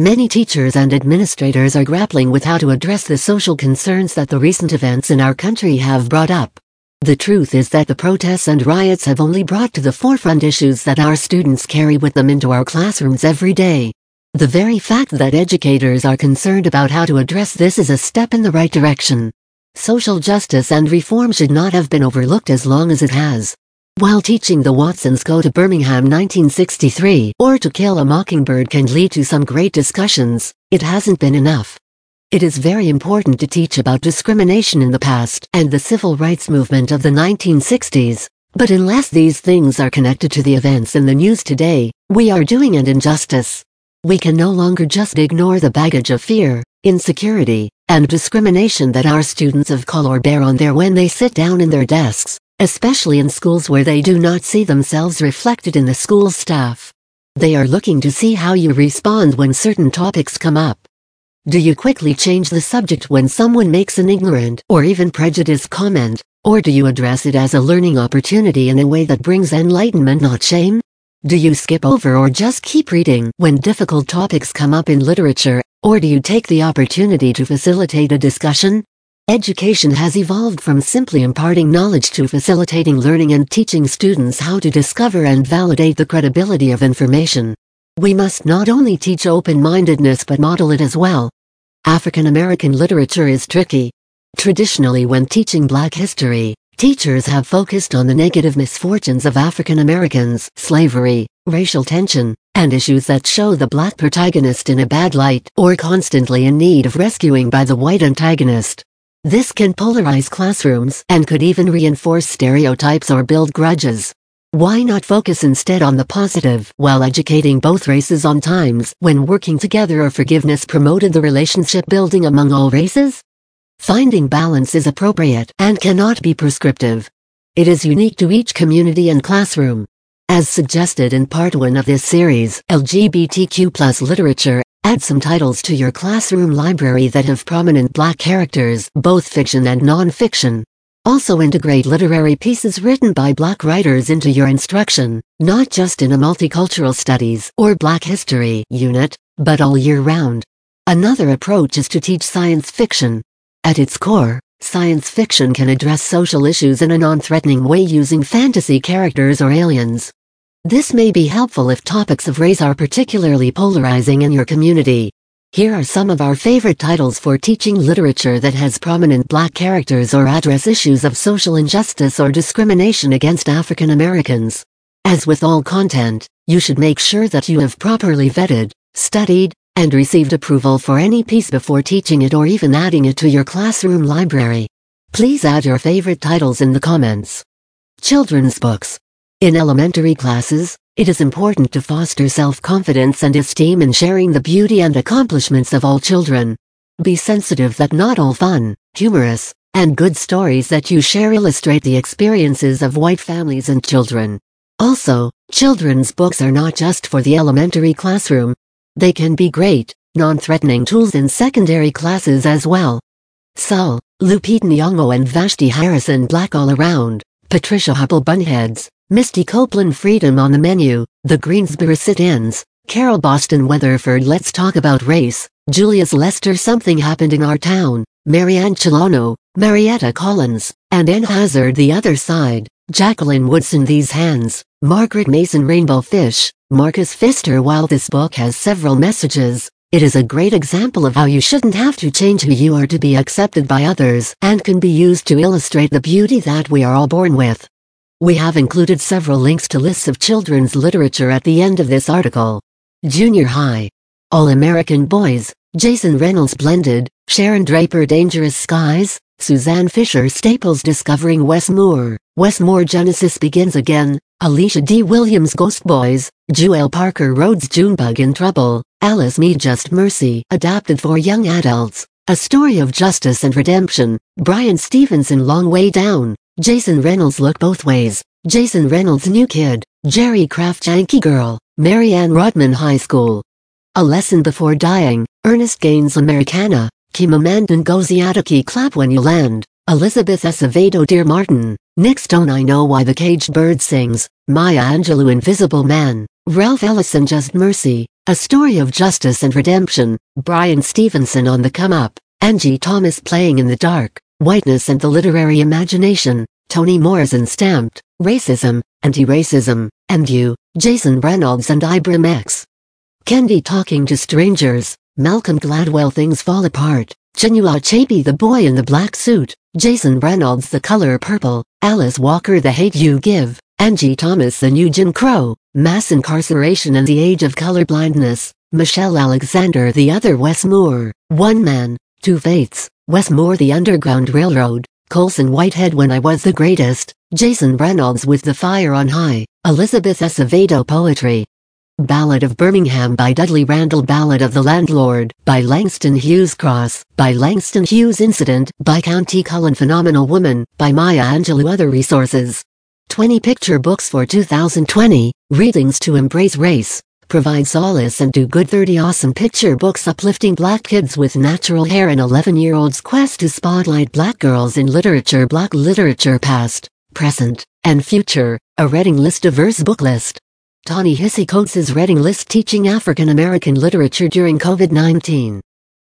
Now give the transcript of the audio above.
Many teachers and administrators are grappling with how to address the social concerns that the recent events in our country have brought up. The truth is that the protests and riots have only brought to the forefront issues that our students carry with them into our classrooms every day. The very fact that educators are concerned about how to address this is a step in the right direction. Social justice and reform should not have been overlooked as long as it has. While teaching the Watsons Go to Birmingham 1963 or To Kill a Mockingbird can lead to some great discussions, it hasn't been enough. It is very important to teach about discrimination in the past and the civil rights movement of the 1960s, but unless these things are connected to the events in the news today, we are doing an injustice. We can no longer just ignore the baggage of fear, insecurity, and discrimination that our students of color bear on their when they sit down in their desks, especially in schools where they do not see themselves reflected in the school staff. They are looking to see how you respond when certain topics come up. Do you quickly change the subject when someone makes an ignorant or even prejudiced comment, or do you address it as a learning opportunity in a way that brings enlightenment not shame? Do you skip over or just keep reading when difficult topics come up in literature, or do you take the opportunity to facilitate a discussion? Education has evolved from simply imparting knowledge to facilitating learning and teaching students how to discover and validate the credibility of information. We must not only teach open-mindedness but model it as well. African American literature is tricky. Traditionally when teaching black history, teachers have focused on the negative misfortunes of African Americans, slavery, racial tension, and issues that show the black protagonist in a bad light or constantly in need of rescuing by the white antagonist. This can polarize classrooms and could even reinforce stereotypes or build grudges. Why not focus instead on the positive while educating both races on times when working together or forgiveness promoted the relationship building among all races? Finding balance is appropriate and cannot be prescriptive. It is unique to each community and classroom. As suggested in part 1 of this series, LGBTQ literature Add some titles to your classroom library that have prominent black characters, both fiction and non-fiction. Also integrate literary pieces written by black writers into your instruction, not just in a multicultural studies or black history unit, but all year round. Another approach is to teach science fiction. At its core, science fiction can address social issues in a non-threatening way using fantasy characters or aliens. This may be helpful if topics of race are particularly polarizing in your community. Here are some of our favorite titles for teaching literature that has prominent black characters or address issues of social injustice or discrimination against African Americans. As with all content, you should make sure that you have properly vetted, studied, and received approval for any piece before teaching it or even adding it to your classroom library. Please add your favorite titles in the comments. Children's books. In elementary classes, it is important to foster self-confidence and esteem in sharing the beauty and accomplishments of all children. Be sensitive that not all fun, humorous, and good stories that you share illustrate the experiences of white families and children. Also, children's books are not just for the elementary classroom. They can be great, non-threatening tools in secondary classes as well. Sulwe, Lupita Nyong'o and Vashti Harrison Black All Around, Patricia Hubbell Bunheads, Misty Copeland Freedom on the Menu, The Greensboro Sit-Ins, Carol Boston Weatherford Let's Talk About Race, Julius Lester Something Happened in Our Town, Marianne Celano, Marietta Collins, and Ann Hazzard The Other Side, Jacqueline Woodson These Hands, Margaret Mason Rainbow Fish, Marcus Pfister While this book has several messages, it is a great example of how you shouldn't have to change who you are to be accepted by others and can be used to illustrate the beauty that we are all born with. We have included several links to lists of children's literature at the end of this article. Junior High. All-American Boys, Jason Reynolds Blended, Sharon Draper Dangerous Skies, Suzanne Fisher Staples Discovering Wes Moore, Wes Moore Genesis Begins Again, Alicia D. Williams Ghost Boys, Jewell Parker Rhodes Junebug in Trouble, Alice Mead Just Mercy. Adapted for Young Adults, A Story of Justice and Redemption, Bryan Stevenson Long Way Down, Jason Reynolds Look Both Ways, Jason Reynolds New Kid, Jerry Craft Yankee Girl, Mary Ann Rodman High School. A Lesson Before Dying, Ernest Gaines Americana, Chimamanda Ngozi Adichie Clap When You Land, Elizabeth Acevedo Dear Martin, Nic Stone I Know Why the Caged Bird Sings, Maya Angelou Invisible Man, Ralph Ellison Just Mercy, A Story of Justice and Redemption, Bryan Stevenson on the Come Up, Angie Thomas Playing in the Dark, Whiteness and the Literary Imagination, Toni Morrison Stamped, Racism, Anti-Racism, and You, Jason Reynolds and Ibram X. Kendi Talking to Strangers, Malcolm Gladwell Things Fall Apart, Chinua Achebe The Boy in the Black Suit, Jason Reynolds The Color Purple, Alice Walker The Hate You Give, Angie Thomas The New Jim Crow, Mass Incarceration and the Age of Colorblindness, Michelle Alexander The Other Wes Moore, One Man, Two Fates, Wes Moore The Underground Railroad, Colson Whitehead When I Was the Greatest, Jason Reynolds With the Fire on High, Elizabeth Acevedo Poetry, Ballad of Birmingham by Dudley Randall Ballad of the Landlord by Langston Hughes Cross by Langston Hughes Incident by Countee Cullen Phenomenal Woman by Maya Angelou Other resources. 20 picture books for 2020 Readings to Embrace Race Provide solace and do good. 30 awesome picture books uplifting black kids with natural hair. And 11-year-olds quest to spotlight black girls in literature black literature past, present, and future, a Reading List diverse book list. Ta-Nehisi Coates' Reading List Teaching African American Literature During COVID-19